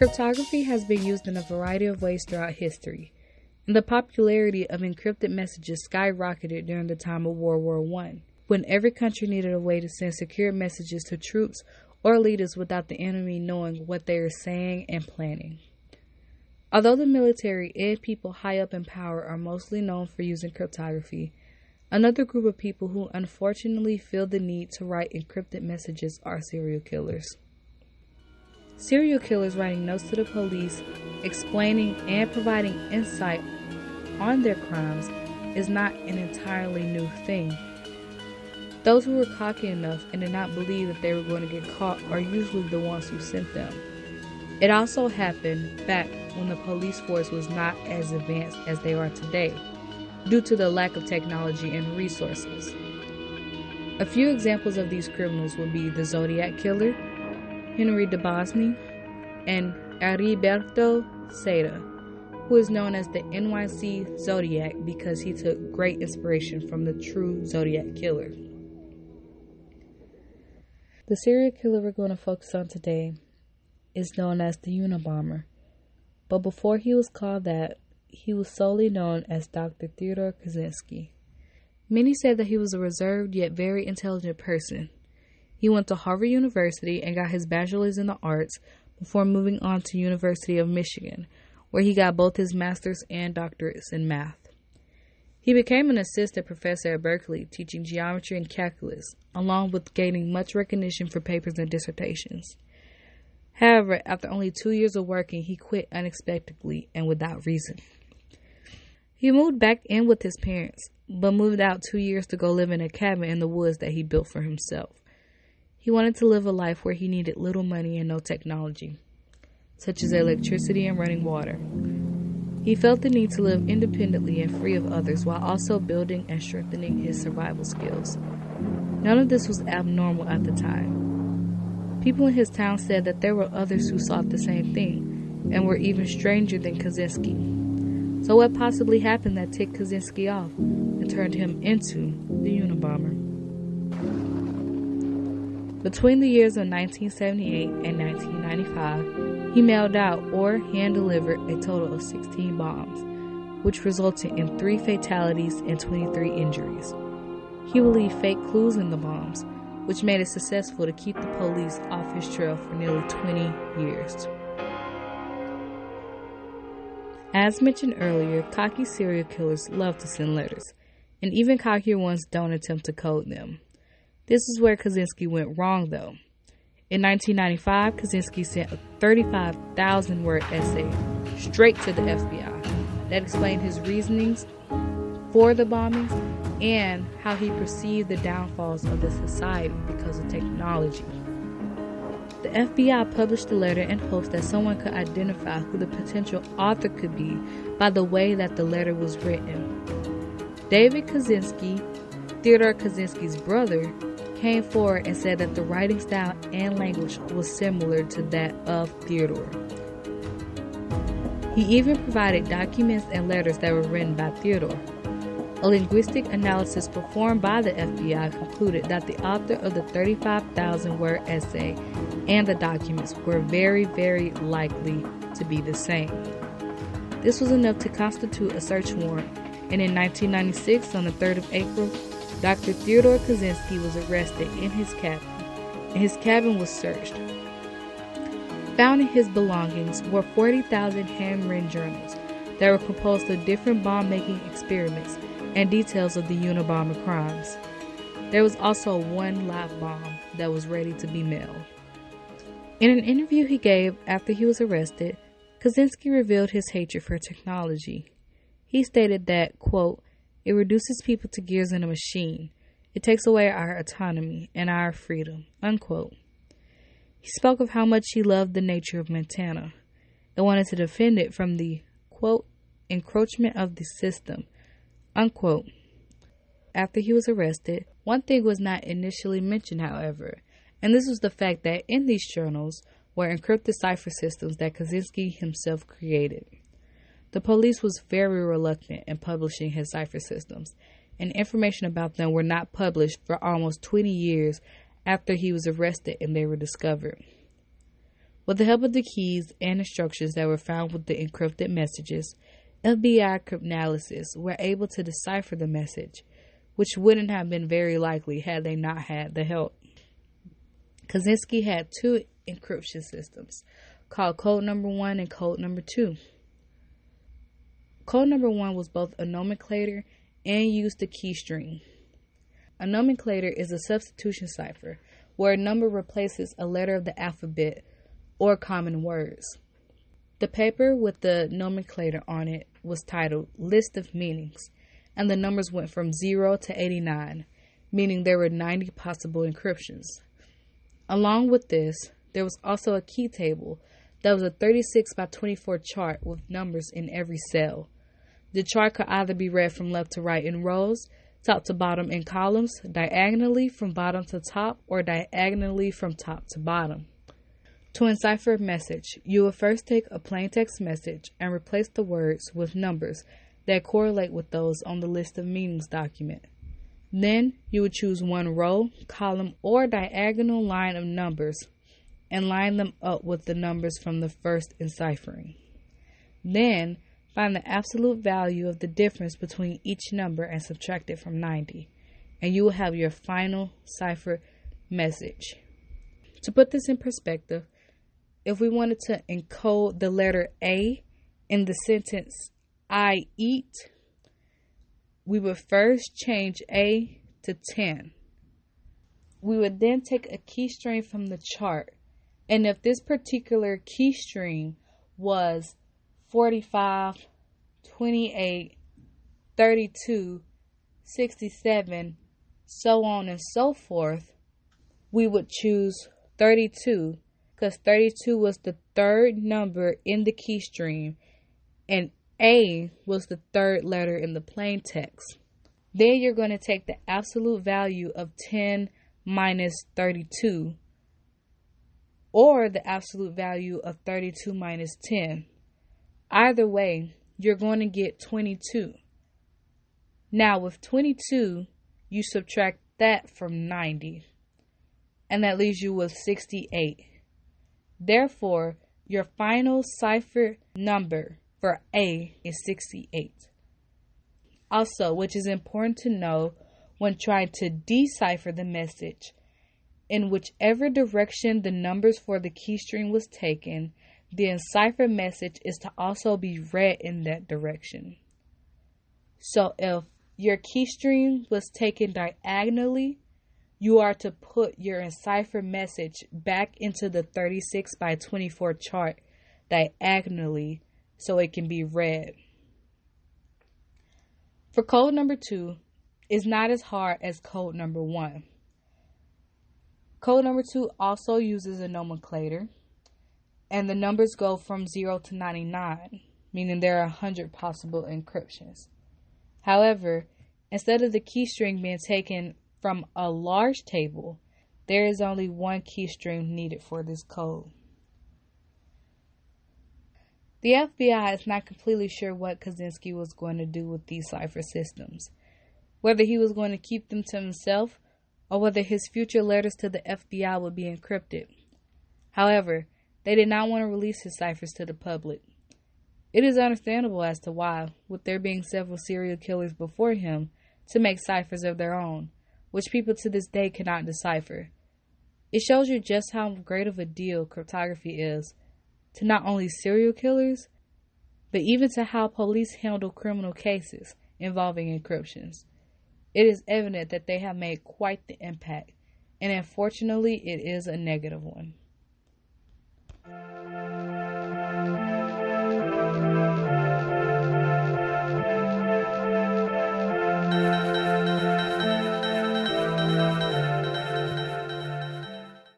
Cryptography has been used in a variety of ways throughout history, and the popularity of encrypted messages skyrocketed during the time of World War I, when every country needed a way to send secure messages to troops or leaders without the enemy knowing what they are saying and planning. Although the military and people high up in power are mostly known for using cryptography, another group of people who unfortunately feel the need to write encrypted messages are serial killers. Serial killers writing notes to the police, explaining and providing insight on their crimes is not an entirely new thing. Those who were cocky enough and did not believe that they were going to get caught are usually the ones who sent them. It also happened back when the police force was not as advanced as they are today, due to the lack of technology and resources. A few examples of these criminals would be the Zodiac Killer, Henry DeBosny, and Heriberto Seda, who is known as the NYC Zodiac because he took great inspiration from the true Zodiac Killer. The serial killer we're going to focus on today is known as the Unabomber, but before he was called that, he was solely known as Dr. Theodore Kaczynski. Many said that he was a reserved yet very intelligent person. He went to Harvard University and got his bachelor's in the arts before moving on to University of Michigan, where he got both his master's and doctorates in math. He became an assistant professor at Berkeley, teaching geometry and calculus, along with gaining much recognition for papers and dissertations. However, after only two years of working, he quit unexpectedly and without reason. He moved back in with his parents, but moved out two years to go live in a cabin in the woods that he built for himself. He wanted to live a life where he needed little money and no technology, such as electricity and running water. He felt the need to live independently and free of others while also building and strengthening his survival skills. None of this was abnormal at the time. People in his town said that there were others who sought the same thing and were even stranger than Kaczynski. So, what possibly happened that ticked Kaczynski off and turned him into the Unabomber? Between the years of 1978 and 1995, he mailed out or hand delivered a total of 16 bombs, which resulted in three fatalities and 23 injuries. He would leave fake clues in the bombs, which made it successful to keep the police off his trail for nearly 20 years. As mentioned earlier, cocky serial killers love to send letters, and even cockier ones don't attempt to code them. This is where Kaczynski went wrong, though. In 1995, Kaczynski sent a 35,000 word essay straight to the FBI that explained his reasonings for the bombings and how he perceived the downfalls of the society because of technology. The FBI published the letter in hopes that someone could identify who the potential author could be by the way that the letter was written. David Kaczynski, Theodore Kaczynski's brother, came forward and said that the writing style and language was similar to that of Theodore. He even provided documents and letters that were written by Theodore. A linguistic analysis performed by the FBI concluded that the author of the 35,000 word essay and the documents were very, very likely to be the same. This was enough to constitute a search warrant, and in 1996, on the 3rd of April, Dr. Theodore Kaczynski was arrested in his cabin, and his cabin was searched. Found in his belongings were 40,000 handwritten journals that were composed of different bomb making experiments and details of the Unabomber crimes. There was also one live bomb that was ready to be mailed. In an interview he gave after he was arrested, Kaczynski revealed his hatred for technology. He stated that, quote, it reduces people to gears in a machine. It takes away our autonomy and our freedom. Unquote. He spoke of how much he loved the nature of Montana and wanted to defend it from the quote encroachment of the system. Unquote. After he was arrested, one thing was not initially mentioned, however, and this was the fact that in these journals were encrypted cipher systems that Kaczynski himself created. The police was very reluctant in publishing his cipher systems, and information about them were not published for almost 20 years after he was arrested and they were discovered. With the help of the keys and instructions that were found with the encrypted messages, FBI cryptanalysts were able to decipher the message, which wouldn't have been very likely had they not had the help. Kaczynski had two encryption systems called Code Number One and Code Number Two. Code Number One was both a nomenclator and used a key string. A nomenclator is a substitution cipher where a number replaces a letter of the alphabet or common words. The paper with the nomenclator on it was titled List of Meanings, and the numbers went from 0 to 89, meaning there were 90 possible encryptions. Along with this, there was also a key table that was a 36 by 24 chart with numbers in every cell. The chart could either be read from left to right in rows, top to bottom in columns, diagonally from bottom to top, or diagonally from top to bottom. To encipher a message, you will first take a plain text message and replace the words with numbers that correlate with those on the list of meanings document. Then you would choose one row, column, or diagonal line of numbers and line them up with the numbers from the first enciphering. Then find the absolute value of the difference between each number and subtract it from 90, and you will have your final cipher message. To put this in perspective, if we wanted to encode the letter A in the sentence I eat, we would first change A to 10. We would then take a key string from the chart, and if this particular key string was 45, 28, 32, 67, so on and so forth, we would choose 32 because 32 was the third number in the key stream and A was the third letter in the plain text. Then you're going to take the absolute value of 10 minus 32 or the absolute value of 32 minus 10. Either way, you're going to get 22. Now, with 22, you subtract that from 90, and that leaves you with 68. Therefore, your final cipher number for A is 68. Also, which is important to know when trying to decipher the message, in whichever direction the numbers for the key string was taken, the enciphered message is to also be read in that direction. So if your key string was taken diagonally, you are to put your enciphered message back into the 36 by 24 chart diagonally so it can be read. For code number two, is not as hard as code number one. Code number two also uses a nomenclator, and the numbers go from 0 to 99, meaning there are 100 possible encryptions. However, instead of the key string being taken from a large table, there is only one key string needed for this code. The FBI is not completely sure what Kaczynski was going to do with these cipher systems, whether he was going to keep them to himself or whether his future letters to the FBI would be encrypted. However, they did not want to release his ciphers to the public. It is understandable as to why, with there being several serial killers before him, to make ciphers of their own which people to this day cannot decipher. It shows you just how great of a deal cryptography is to not only serial killers, but even to how police handle criminal cases involving encryptions. It is evident that they have made quite the impact, and unfortunately, it is a negative one. Thank you.